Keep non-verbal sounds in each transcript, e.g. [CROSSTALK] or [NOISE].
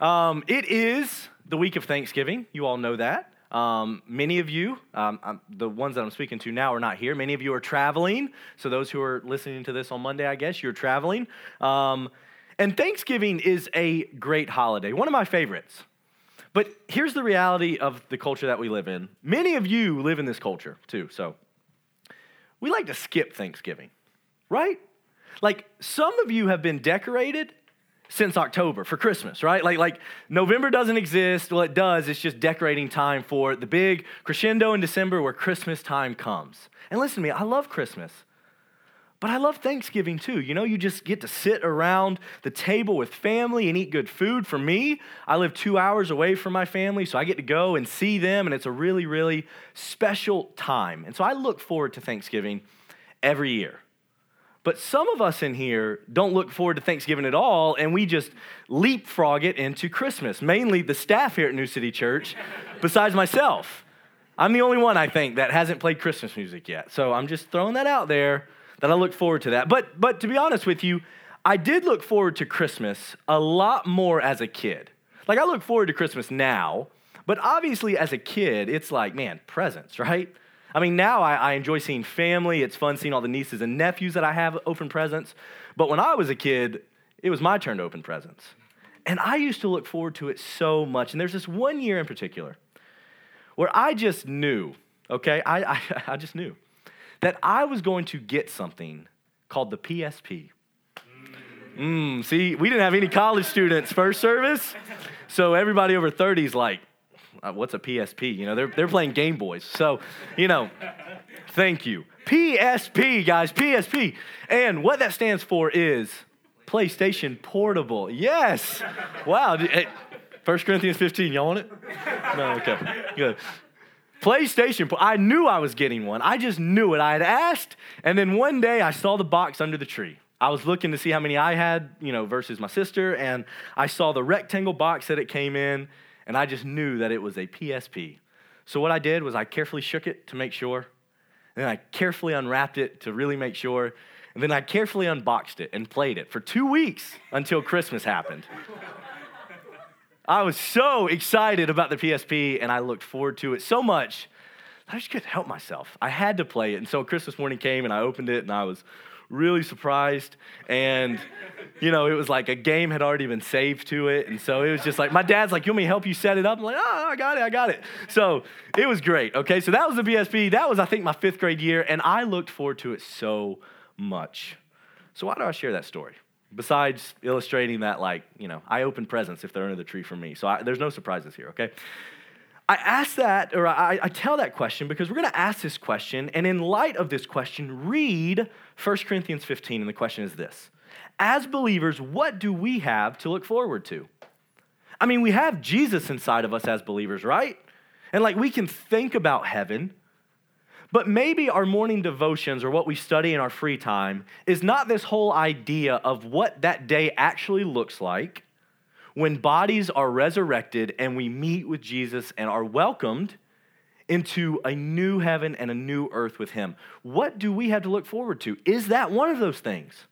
Um, it is the week of Thanksgiving. You all know that. Um, many of you, um, the ones that I'm speaking to now, are not here. Many of you are traveling. So, those who are listening to this on Monday, I guess, you're traveling. Um, and Thanksgiving is a great holiday, one of my favorites. But here's the reality of the culture that we live in. Many of you live in this culture too. So, we like to skip Thanksgiving, right? Like, some of you have been decorated since October for Christmas, right? Like, like November doesn't exist. Well, it does. It's just decorating time for the big crescendo in December where Christmas time comes. And listen to me, I love Christmas. But I love Thanksgiving too. You know, you just get to sit around the table with family and eat good food. For me, I live two hours away from my family, so I get to go and see them, and it's a really, really special time. And so I look forward to Thanksgiving every year. But some of us in here don't look forward to Thanksgiving at all, and we just leapfrog it into Christmas, mainly the staff here at New City Church, [LAUGHS] besides myself. I'm the only one, I think, that hasn't played Christmas music yet. So I'm just throwing that out there that I look forward to that. But, but to be honest with you, I did look forward to Christmas a lot more as a kid. Like, I look forward to Christmas now, but obviously, as a kid, it's like, man, presents, right? I mean, now I, I, enjoy seeing family. It's fun seeing all the nieces and nephews that I have open presents. But when I was a kid, it was my turn to open presents. And I used to look forward to it so much. And there's this one year in particular where I just knew, okay, I, I, [LAUGHS] I just knew that I was going to get something called the PSP. Mm, see, we didn't have any college students first service. So everybody over 30 is like, uh, what's a PSP? You know, they're, they're playing Game Boys. So, you know, thank you. PSP, guys, PSP. And what that stands for is PlayStation Portable. Yes. Wow. Hey, 1 Corinthians 15, y'all want it? No, okay. Good. PlayStation, I knew I was getting one. I just knew it. I had asked, and then one day I saw the box under the tree. I was looking to see how many I had, you know, versus my sister, and I saw the rectangle box that it came in, and I just knew that it was a PSP. So what I did was I carefully shook it to make sure, and then I carefully unwrapped it to really make sure, and then I carefully unboxed it and played it for two weeks until Christmas happened. I was so excited about the PSP, and I looked forward to it so much I just couldn't help myself. I had to play it. And so Christmas morning came, and I opened it, and I was really surprised. And, you know, it was like a game had already been saved to it. And so it was just like, my dad's like, You want me to help you set it up? I'm like, Oh, I got it, I got it. So it was great. Okay, so that was the PSP. That was, I think, my fifth grade year. And I looked forward to it so much. So why do I share that story? Besides illustrating that, like, you know, I open presents if they're under the tree for me. So I, there's no surprises here, okay? I ask that, or I, I tell that question because we're going to ask this question, and in light of this question, read 1 Corinthians 15, and the question is this As believers, what do we have to look forward to? I mean, we have Jesus inside of us as believers, right? And like we can think about heaven, but maybe our morning devotions or what we study in our free time is not this whole idea of what that day actually looks like when bodies are resurrected and we meet with Jesus and are welcomed into a new heaven and a new earth with Him. What do we have to look forward to? Is that one of those things?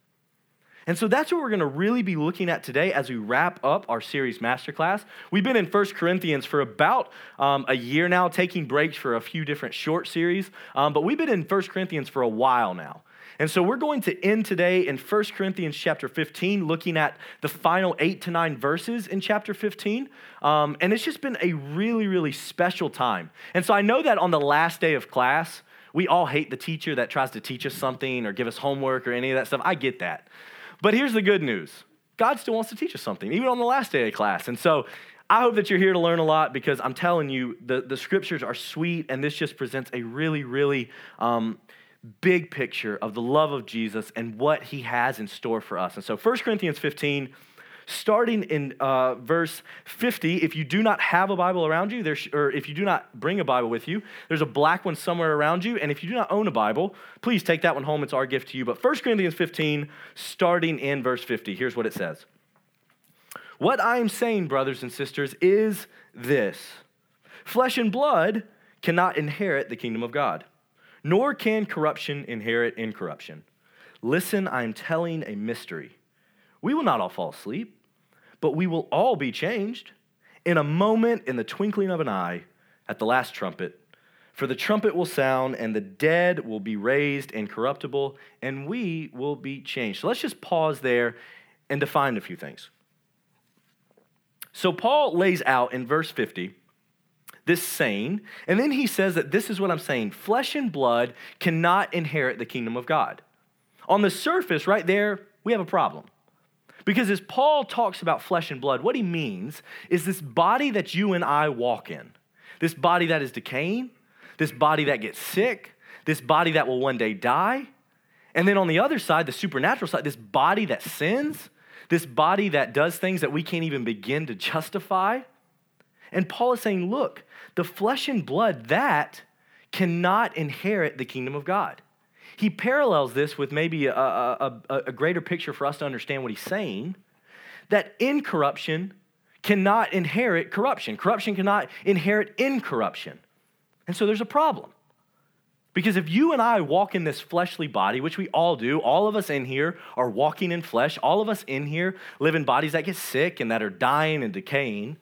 And so that's what we're going to really be looking at today as we wrap up our series masterclass. We've been in 1 Corinthians for about um, a year now, taking breaks for a few different short series, um, but we've been in 1 Corinthians for a while now. And so we're going to end today in 1 Corinthians chapter 15, looking at the final eight to nine verses in chapter 15. Um, and it's just been a really, really special time. And so I know that on the last day of class, we all hate the teacher that tries to teach us something or give us homework or any of that stuff. I get that. But here's the good news God still wants to teach us something, even on the last day of class. And so I hope that you're here to learn a lot because I'm telling you, the, the scriptures are sweet, and this just presents a really, really um, big picture of the love of Jesus and what he has in store for us. And so 1 Corinthians 15, starting in uh, verse 50, if you do not have a Bible around you, there's, or if you do not bring a Bible with you, there's a black one somewhere around you. And if you do not own a Bible, please take that one home. It's our gift to you. But 1 Corinthians 15, starting in verse 50, here's what it says. What I am saying, brothers and sisters, is this flesh and blood cannot inherit the kingdom of God nor can corruption inherit incorruption. Listen, I am telling a mystery. We will not all fall asleep, but we will all be changed in a moment, in the twinkling of an eye, at the last trumpet. For the trumpet will sound, and the dead will be raised incorruptible, and we will be changed. So let's just pause there and define a few things. So Paul lays out in verse 50 this saying, and then he says that this is what I'm saying flesh and blood cannot inherit the kingdom of God. On the surface, right there, we have a problem. Because as Paul talks about flesh and blood, what he means is this body that you and I walk in, this body that is decaying, this body that gets sick, this body that will one day die. And then on the other side, the supernatural side, this body that sins, this body that does things that we can't even begin to justify. And Paul is saying, look, the flesh and blood, that cannot inherit the kingdom of God. He parallels this with maybe a, a, a, a greater picture for us to understand what he's saying that incorruption cannot inherit corruption, corruption cannot inherit incorruption. And so there's a problem. Because if you and I walk in this fleshly body, which we all do, all of us in here are walking in flesh, all of us in here live in bodies that get sick and that are dying and decaying,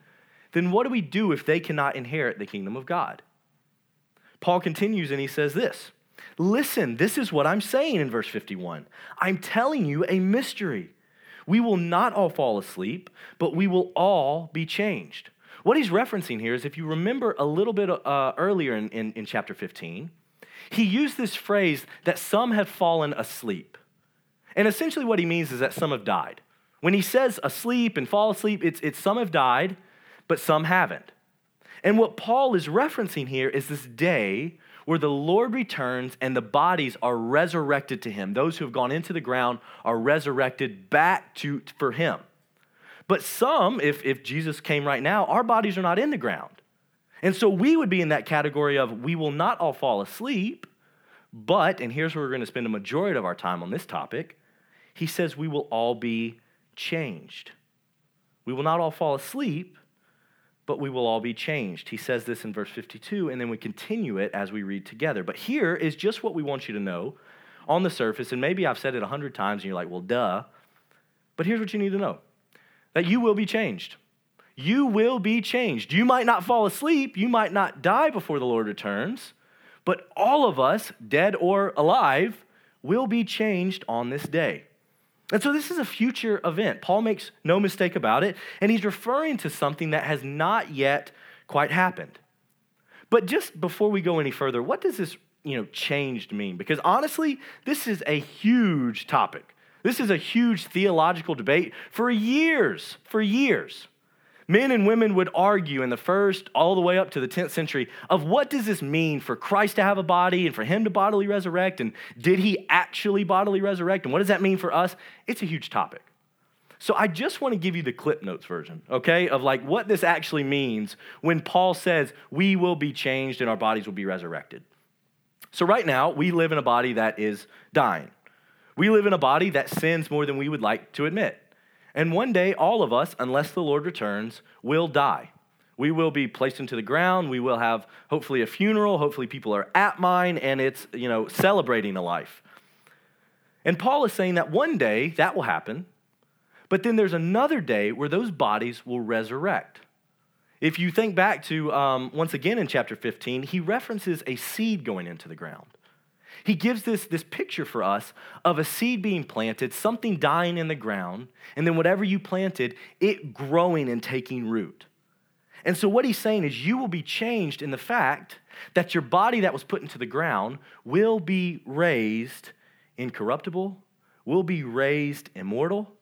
then what do we do if they cannot inherit the kingdom of God? Paul continues and he says this Listen, this is what I'm saying in verse 51. I'm telling you a mystery. We will not all fall asleep, but we will all be changed. What he's referencing here is if you remember a little bit uh, earlier in, in, in chapter 15, he used this phrase that some have fallen asleep. And essentially, what he means is that some have died. When he says asleep and fall asleep, it's, it's some have died, but some haven't. And what Paul is referencing here is this day where the Lord returns and the bodies are resurrected to him. Those who have gone into the ground are resurrected back to, for him. But some, if, if Jesus came right now, our bodies are not in the ground. And so we would be in that category of we will not all fall asleep, but, and here's where we're going to spend a majority of our time on this topic, he says we will all be changed. We will not all fall asleep, but we will all be changed. He says this in verse 52, and then we continue it as we read together. But here is just what we want you to know on the surface, and maybe I've said it a hundred times and you're like, well, duh. But here's what you need to know that you will be changed. You will be changed. You might not fall asleep, you might not die before the Lord returns, but all of us, dead or alive, will be changed on this day. And so this is a future event. Paul makes no mistake about it, and he's referring to something that has not yet quite happened. But just before we go any further, what does this, you know, changed mean? Because honestly, this is a huge topic. This is a huge theological debate for years, for years. Men and women would argue in the first all the way up to the 10th century of what does this mean for Christ to have a body and for him to bodily resurrect and did he actually bodily resurrect and what does that mean for us? It's a huge topic. So I just want to give you the Cliff Notes version, okay, of like what this actually means when Paul says we will be changed and our bodies will be resurrected. So right now, we live in a body that is dying. We live in a body that sins more than we would like to admit. And one day, all of us, unless the Lord returns, will die. We will be placed into the ground. We will have hopefully a funeral. Hopefully, people are at mine and it's, you know, celebrating a life. And Paul is saying that one day that will happen, but then there's another day where those bodies will resurrect. If you think back to, um, once again in chapter 15, he references a seed going into the ground. He gives this, this picture for us of a seed being planted, something dying in the ground, and then whatever you planted, it growing and taking root. And so, what he's saying is, you will be changed in the fact that your body that was put into the ground will be raised incorruptible, will be raised immortal,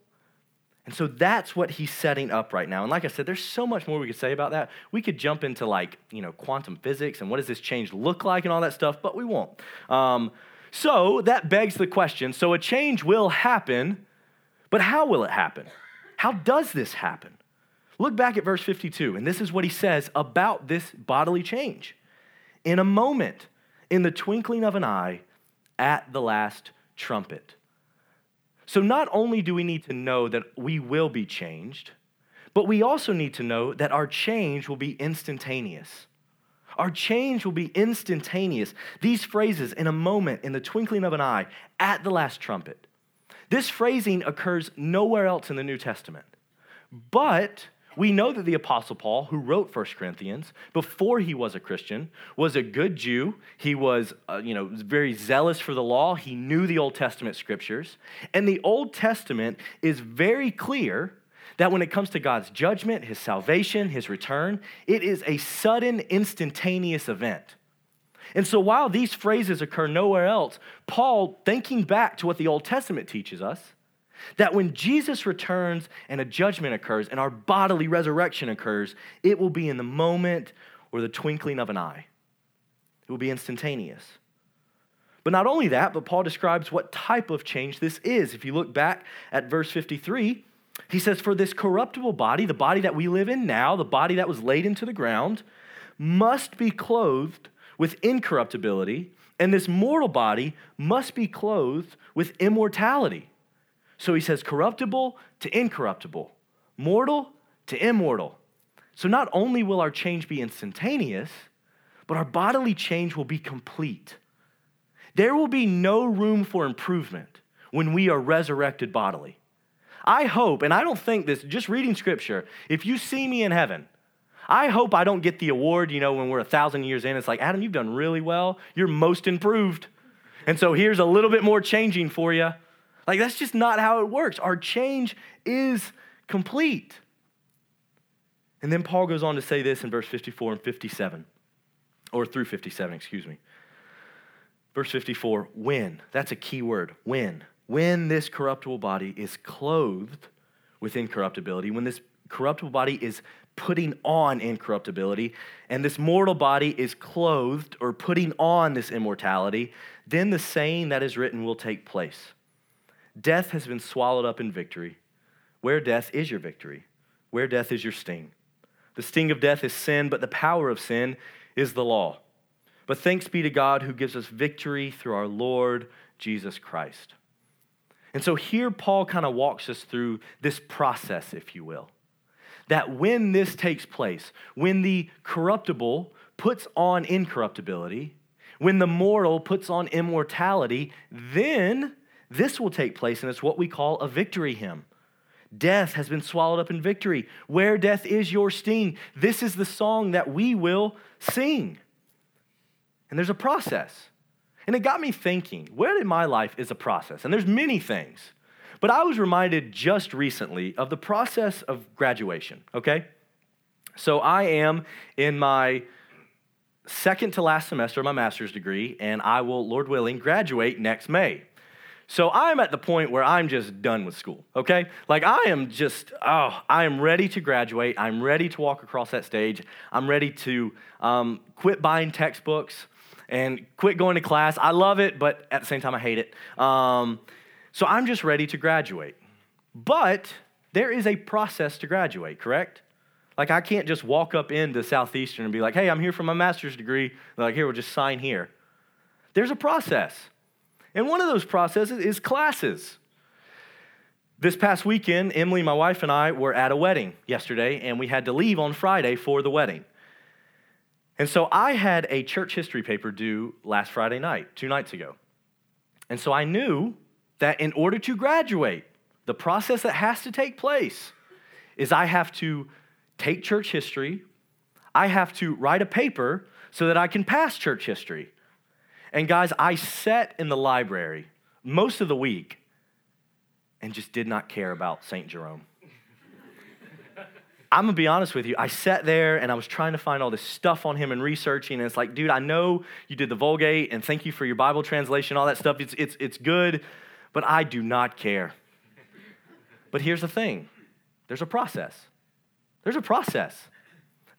and so that's what he's setting up right now. And like I said, there's so much more we could say about that. We could jump into like, you know, quantum physics and what does this change look like and all that stuff, but we won't. Um, so that begs the question so a change will happen, but how will it happen? How does this happen? Look back at verse 52, and this is what he says about this bodily change. In a moment, in the twinkling of an eye, at the last trumpet. So, not only do we need to know that we will be changed, but we also need to know that our change will be instantaneous. Our change will be instantaneous. These phrases, in a moment, in the twinkling of an eye, at the last trumpet. This phrasing occurs nowhere else in the New Testament. But we know that the Apostle Paul, who wrote 1 Corinthians, before he was a Christian, was a good Jew. He was, uh, you know, very zealous for the law. He knew the Old Testament scriptures. And the Old Testament is very clear that when it comes to God's judgment, his salvation, his return, it is a sudden, instantaneous event. And so while these phrases occur nowhere else, Paul, thinking back to what the Old Testament teaches us, that when Jesus returns and a judgment occurs and our bodily resurrection occurs, it will be in the moment or the twinkling of an eye. It will be instantaneous. But not only that, but Paul describes what type of change this is. If you look back at verse 53, he says, For this corruptible body, the body that we live in now, the body that was laid into the ground, must be clothed with incorruptibility, and this mortal body must be clothed with immortality. So he says, corruptible to incorruptible, mortal to immortal. So not only will our change be instantaneous, but our bodily change will be complete. There will be no room for improvement when we are resurrected bodily. I hope, and I don't think this, just reading scripture, if you see me in heaven, I hope I don't get the award, you know, when we're a thousand years in. It's like, Adam, you've done really well. You're most improved. And so here's a little bit more changing for you. Like, that's just not how it works. Our change is complete. And then Paul goes on to say this in verse 54 and 57, or through 57, excuse me. Verse 54, when. That's a key word. When. When this corruptible body is clothed with incorruptibility, when this corruptible body is putting on incorruptibility, and this mortal body is clothed or putting on this immortality, then the saying that is written will take place Death has been swallowed up in victory. Where death is your victory? Where death is your sting? The sting of death is sin, but the power of sin is the law. But thanks be to God who gives us victory through our Lord Jesus Christ. And so here Paul kind of walks us through this process, if you will. That when this takes place, when the corruptible puts on incorruptibility, when the mortal puts on immortality, then this will take place, and it's what we call a victory hymn. Death has been swallowed up in victory. Where death is your sting. This is the song that we will sing. And there's a process. And it got me thinking, where in my life is a process? And there's many things. But I was reminded just recently of the process of graduation, okay? So I am in my second to last semester of my master's degree, and I will, Lord willing, graduate next May. So I'm at the point where I'm just done with school, okay? Like I am just, oh, I am ready to graduate. I'm ready to walk across that stage. I'm ready to um, quit buying textbooks and quit going to class. I love it, but at the same time, I hate it. Um, so I'm just ready to graduate. But there is a process to graduate, correct? Like I can't just walk up into Southeastern and be like, hey, I'm here for my master's degree. Like, here, we'll just sign here. There's a process. And one of those processes is classes. This past weekend, Emily, my wife, and I were at a wedding yesterday, and we had to leave on Friday for the wedding. And so I had a church history paper due last Friday night, two nights ago. And so I knew that in order to graduate, the process that has to take place is I have to take church history, I have to write a paper so that I can pass church history. And guys, I sat in the library most of the week and just did not care about St. Jerome. [LAUGHS] I'm gonna be honest with you. I sat there and I was trying to find all this stuff on him and researching. And it's like, dude, I know you did the Vulgate and thank you for your Bible translation, all that stuff. It's, it's, it's good, but I do not care. But here's the thing there's a process. There's a process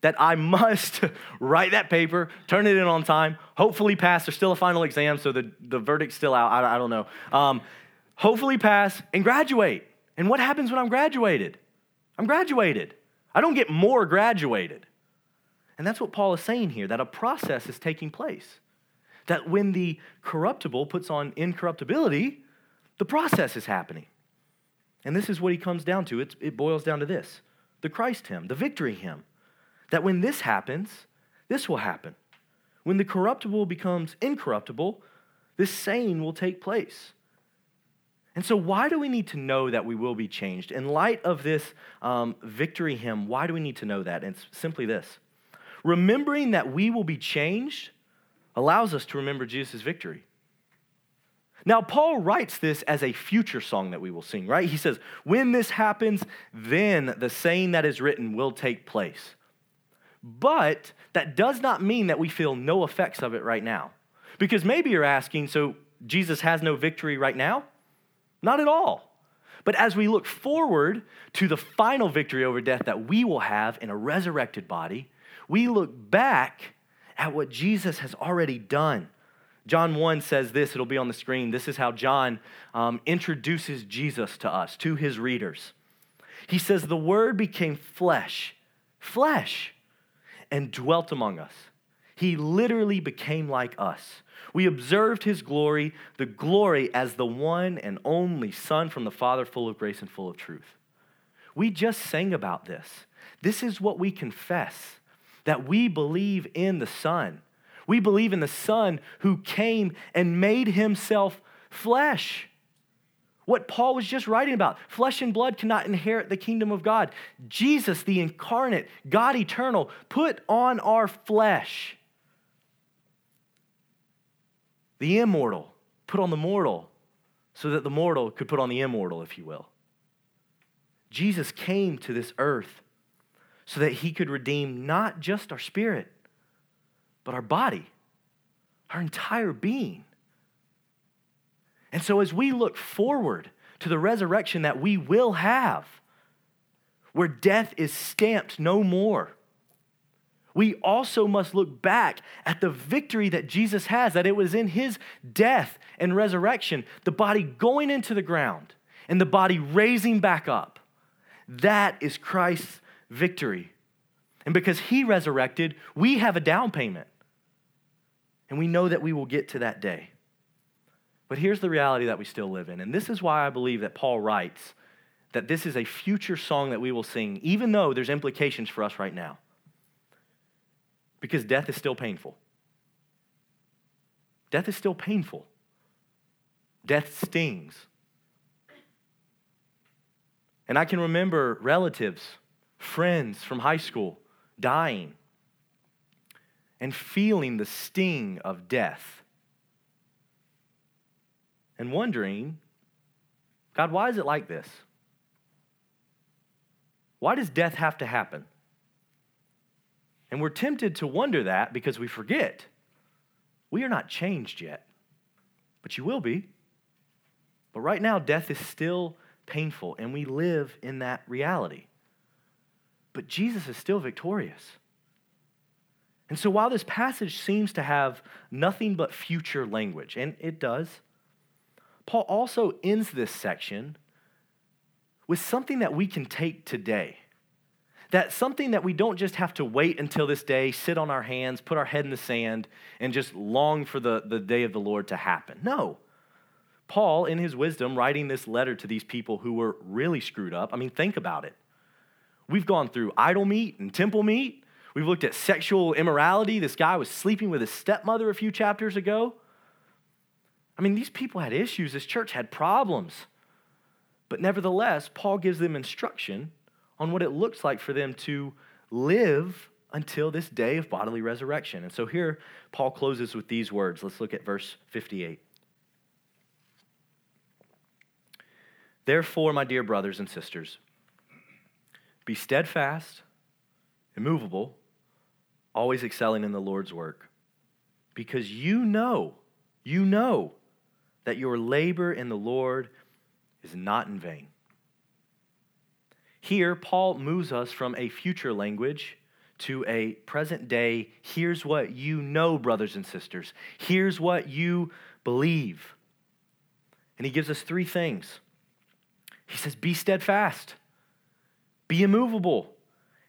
that I must [LAUGHS] write that paper, turn it in on time, hopefully pass. There's still a final exam, so the, the verdict's still out. I, I don't know. Um, hopefully pass and graduate. And what happens when I'm graduated? I'm graduated. I don't get more graduated. And that's what Paul is saying here that a process is taking place. That when the corruptible puts on incorruptibility, the process is happening. And this is what he comes down to. It's, it boils down to this the Christ hymn, the victory hymn that when this happens, this will happen. When the corruptible becomes incorruptible, this saying will take place. And so, why do we need to know that we will be changed? In light of this um, victory hymn, why do we need to know that? And it's simply this remembering that we will be changed allows us to remember Jesus' victory. Now, Paul writes this as a future song that we will sing, right? He says, When this happens, then the saying that is written will take place. But that does not mean that we feel no effects of it right now. Because maybe you're asking, so Jesus has no victory right now? Not at all. But as we look forward to the final victory over death that we will have in a resurrected body, we look back at what Jesus has already done. John 1 says this, it'll be on the screen. This is how John um, introduces Jesus to us, to his readers. He says, The Word became flesh, flesh, and dwelt among us. He literally became like us. We observed his glory, the glory as the one and only Son from the Father, full of grace and full of truth. We just sang about this. This is what we confess that we believe in the Son. We believe in the Son who came and made himself flesh. What Paul was just writing about flesh and blood cannot inherit the kingdom of God. Jesus, the incarnate, God eternal, put on our flesh. The immortal put on the mortal so that the mortal could put on the immortal, if you will. Jesus came to this earth so that he could redeem not just our spirit, but our body, our entire being. And so, as we look forward to the resurrection that we will have, where death is stamped no more, we also must look back at the victory that Jesus has, that it was in his death and resurrection, the body going into the ground and the body raising back up. That is Christ's victory. And because he resurrected, we have a down payment. And we know that we will get to that day. But here's the reality that we still live in. And this is why I believe that Paul writes that this is a future song that we will sing, even though there's implications for us right now. Because death is still painful. Death is still painful. Death stings. And I can remember relatives, friends from high school dying and feeling the sting of death and wondering, God, why is it like this? Why does death have to happen? And we're tempted to wonder that because we forget we are not changed yet, but you will be. But right now, death is still painful, and we live in that reality. But Jesus is still victorious. And so, while this passage seems to have nothing but future language, and it does, Paul also ends this section with something that we can take today. That something that we don't just have to wait until this day, sit on our hands, put our head in the sand, and just long for the, the day of the Lord to happen. No. Paul, in his wisdom, writing this letter to these people who were really screwed up, I mean, think about it. We've gone through idol meat and temple meat. We've looked at sexual immorality. This guy was sleeping with his stepmother a few chapters ago. I mean, these people had issues. This church had problems. But nevertheless, Paul gives them instruction on what it looks like for them to live until this day of bodily resurrection. And so here, Paul closes with these words. Let's look at verse 58. Therefore, my dear brothers and sisters, be steadfast, immovable, always excelling in the Lord's work, because you know, you know that your labor in the Lord is not in vain. Here, Paul moves us from a future language to a present day. Here's what you know, brothers and sisters. Here's what you believe. And he gives us three things. He says, Be steadfast be immovable,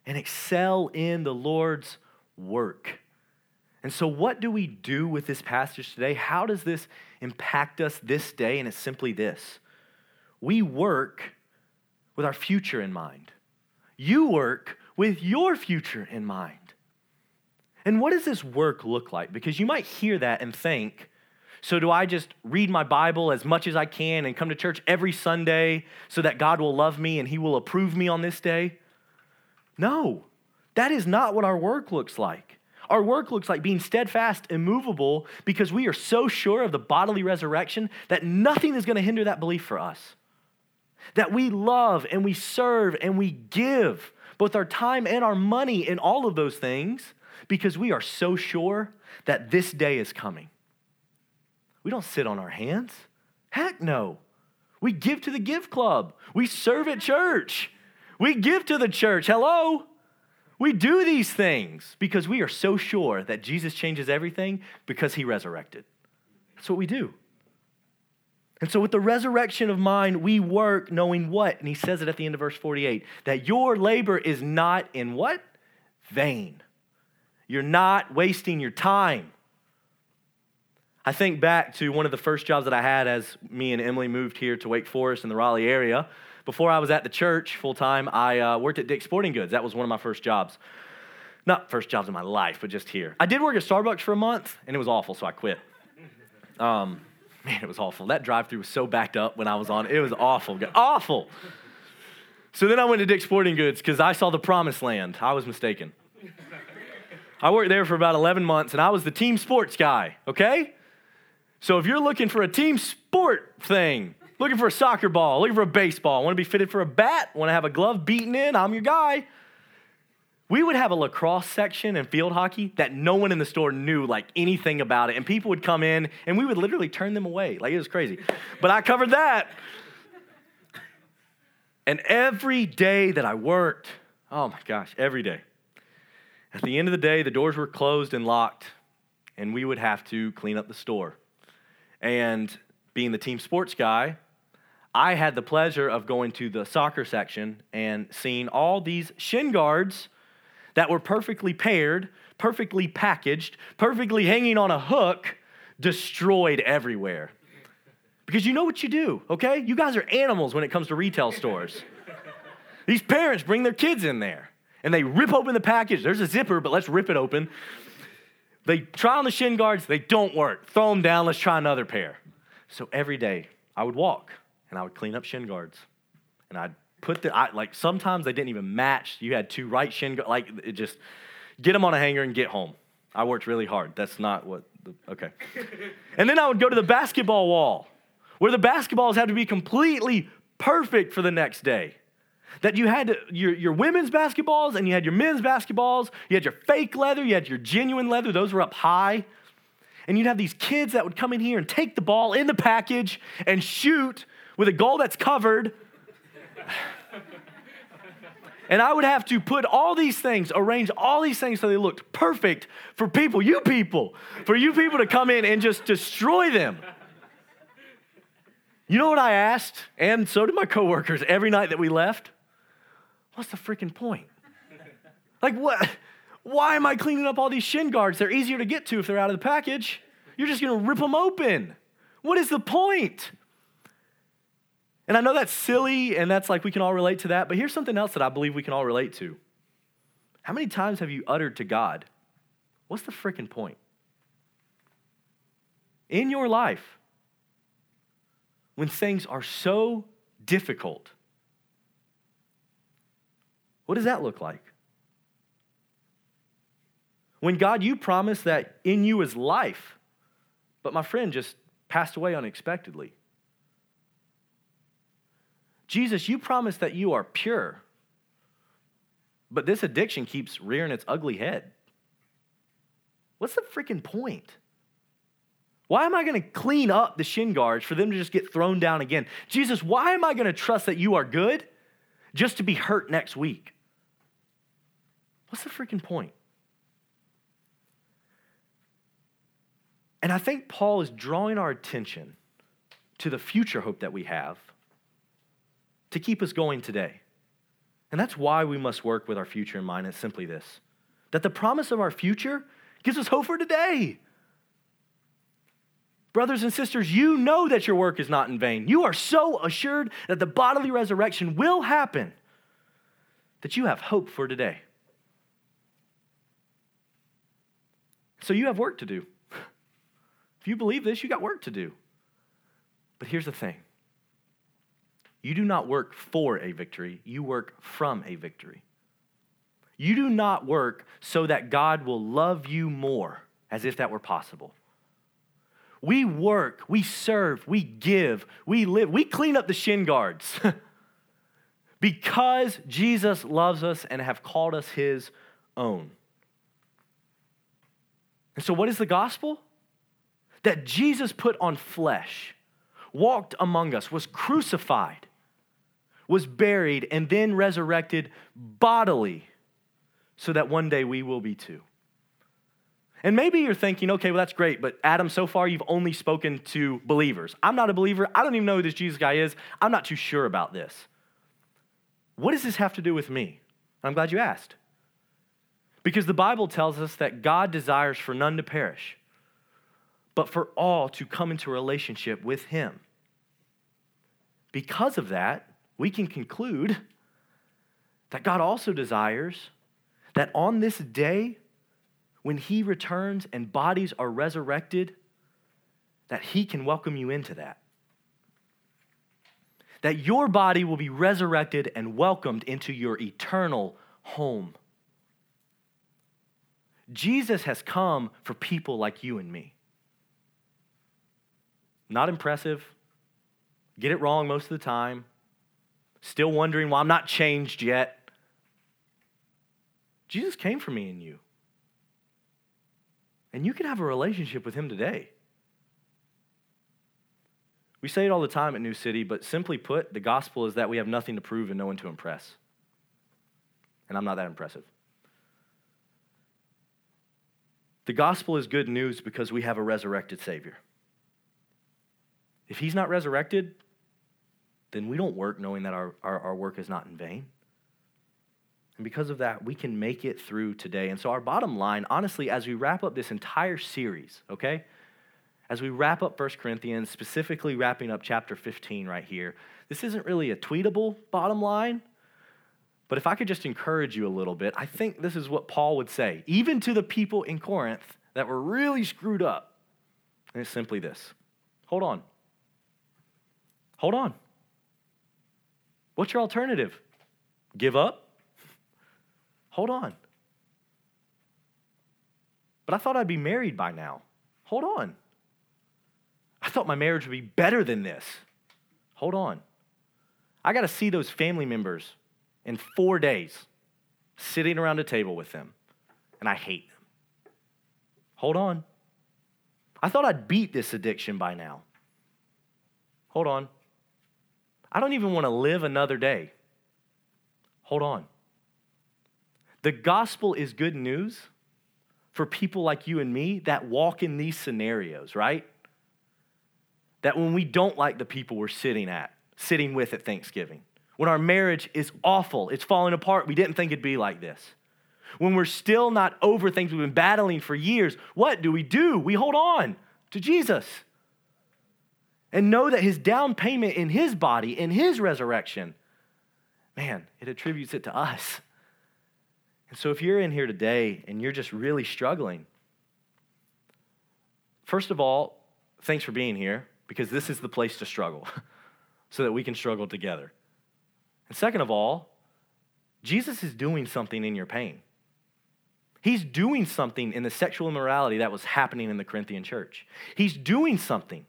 and excel in the Lord's work. And so, what do we do with this passage today? How does this impact us this day? And it's simply this we work with our future in mind. You work with your future in mind. And what does this work look like? Because you might hear that and think, So, do I just read my Bible as much as I can and come to church every Sunday so that God will love me and He will approve me on this day? No, that is not what our work looks like. Our work looks like being steadfast, immovable, because we are so sure of the bodily resurrection that nothing is going to hinder that belief for us. That we love and we serve and we give both our time and our money in all of those things because we are so sure that this day is coming. We don't sit on our hands. Heck no. We give to the gift club. We serve at church. We give to the church. Hello? We do these things because we are so sure that Jesus changes everything because he resurrected. That's what we do. And so, with the resurrection of mind, we work knowing what? And he says it at the end of verse 48 that your labor is not in what? Vain. You're not wasting your time. I think back to one of the first jobs that I had as me and Emily moved here to Wake Forest in the Raleigh area. Before I was at the church full time, I uh, worked at Dick's Sporting Goods. That was one of my first jobs. Not first jobs in my life, but just here. I did work at Starbucks for a month, and it was awful, so I quit. Um, man, it was awful. That drive through was so backed up when I was on. It was awful. Awful. So then I went to Dick's Sporting Goods because I saw the promised land. I was mistaken. I worked there for about 11 months, and I was the team sports guy, okay? So if you're looking for a team sport thing, looking for a soccer ball, looking for a baseball, want to be fitted for a bat, want to have a glove beaten in, I'm your guy. We would have a lacrosse section and field hockey that no one in the store knew like anything about it. And people would come in and we would literally turn them away. Like it was crazy. But I covered that. And every day that I worked, oh my gosh, every day. At the end of the day, the doors were closed and locked, and we would have to clean up the store. And being the team sports guy, I had the pleasure of going to the soccer section and seeing all these shin guards that were perfectly paired, perfectly packaged, perfectly hanging on a hook, destroyed everywhere. Because you know what you do, okay? You guys are animals when it comes to retail stores. These parents bring their kids in there and they rip open the package. There's a zipper, but let's rip it open. They try on the shin guards, they don't work. Throw them down, let's try another pair. So every day I would walk and I would clean up shin guards. And I'd put the, I, like sometimes they didn't even match. You had two right shin guards, like it just, get them on a hanger and get home. I worked really hard. That's not what, the, okay. [LAUGHS] and then I would go to the basketball wall where the basketballs had to be completely perfect for the next day. That you had to, your, your women's basketballs and you had your men's basketballs, you had your fake leather, you had your genuine leather, those were up high. And you'd have these kids that would come in here and take the ball in the package and shoot with a goal that's covered. and I would have to put all these things, arrange all these things so they looked perfect for people, you people, for you people to come in and just destroy them. You know what I asked? And so did my coworkers every night that we left? What's the freaking point? Like, what? Why am I cleaning up all these shin guards? They're easier to get to if they're out of the package. You're just gonna rip them open. What is the point? And I know that's silly and that's like we can all relate to that, but here's something else that I believe we can all relate to. How many times have you uttered to God, What's the freaking point? In your life, when things are so difficult, what does that look like? When God, you promised that in you is life, but my friend just passed away unexpectedly. Jesus, you promised that you are pure, but this addiction keeps rearing its ugly head. What's the freaking point? Why am I going to clean up the shin guards for them to just get thrown down again? Jesus, why am I going to trust that you are good just to be hurt next week? What's the freaking point? And I think Paul is drawing our attention to the future hope that we have to keep us going today. And that's why we must work with our future in mind. It's simply this that the promise of our future gives us hope for today. Brothers and sisters, you know that your work is not in vain. You are so assured that the bodily resurrection will happen that you have hope for today. So you have work to do. [LAUGHS] If you believe this, you got work to do. But here's the thing you do not work for a victory, you work from a victory. You do not work so that God will love you more, as if that were possible. We work, we serve, we give, we live, we clean up the shin guards [LAUGHS] because Jesus loves us and have called us his own. And so, what is the gospel? That Jesus put on flesh, walked among us, was crucified, was buried, and then resurrected bodily so that one day we will be too. And maybe you're thinking, okay, well, that's great, but Adam, so far you've only spoken to believers. I'm not a believer. I don't even know who this Jesus guy is. I'm not too sure about this. What does this have to do with me? I'm glad you asked. Because the Bible tells us that God desires for none to perish, but for all to come into relationship with Him. Because of that, we can conclude that God also desires that on this day, when he returns and bodies are resurrected, that he can welcome you into that. That your body will be resurrected and welcomed into your eternal home. Jesus has come for people like you and me. Not impressive, get it wrong most of the time, still wondering why I'm not changed yet. Jesus came for me and you. And you can have a relationship with him today. We say it all the time at New City, but simply put, the gospel is that we have nothing to prove and no one to impress. And I'm not that impressive. The gospel is good news because we have a resurrected Savior. If he's not resurrected, then we don't work knowing that our, our, our work is not in vain. And because of that, we can make it through today. And so, our bottom line, honestly, as we wrap up this entire series, okay, as we wrap up 1 Corinthians, specifically wrapping up chapter 15 right here, this isn't really a tweetable bottom line. But if I could just encourage you a little bit, I think this is what Paul would say, even to the people in Corinth that were really screwed up. And it's simply this hold on. Hold on. What's your alternative? Give up? Hold on. But I thought I'd be married by now. Hold on. I thought my marriage would be better than this. Hold on. I got to see those family members in four days sitting around a table with them, and I hate them. Hold on. I thought I'd beat this addiction by now. Hold on. I don't even want to live another day. Hold on. The gospel is good news for people like you and me that walk in these scenarios, right? That when we don't like the people we're sitting at, sitting with at Thanksgiving, when our marriage is awful, it's falling apart, we didn't think it'd be like this. When we're still not over things we've been battling for years, what do we do? We hold on to Jesus and know that his down payment in his body, in his resurrection, man, it attributes it to us. And so if you're in here today and you're just really struggling, first of all, thanks for being here because this is the place to struggle [LAUGHS] so that we can struggle together. And second of all, Jesus is doing something in your pain. He's doing something in the sexual immorality that was happening in the Corinthian church. He's doing something.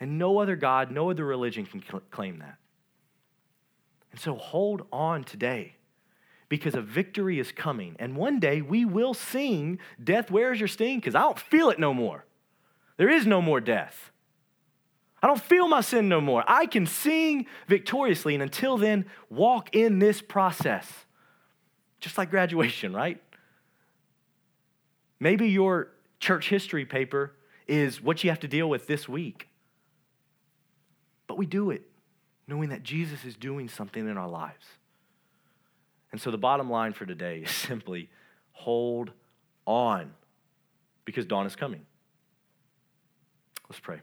And no other God, no other religion can claim that. And so hold on today because a victory is coming. And one day we will sing, Death, where's your sting? Because I don't feel it no more. There is no more death. I don't feel my sin no more. I can sing victoriously. And until then, walk in this process. Just like graduation, right? Maybe your church history paper is what you have to deal with this week. But we do it knowing that Jesus is doing something in our lives. And so the bottom line for today is [LAUGHS] simply hold on because dawn is coming. Let's pray.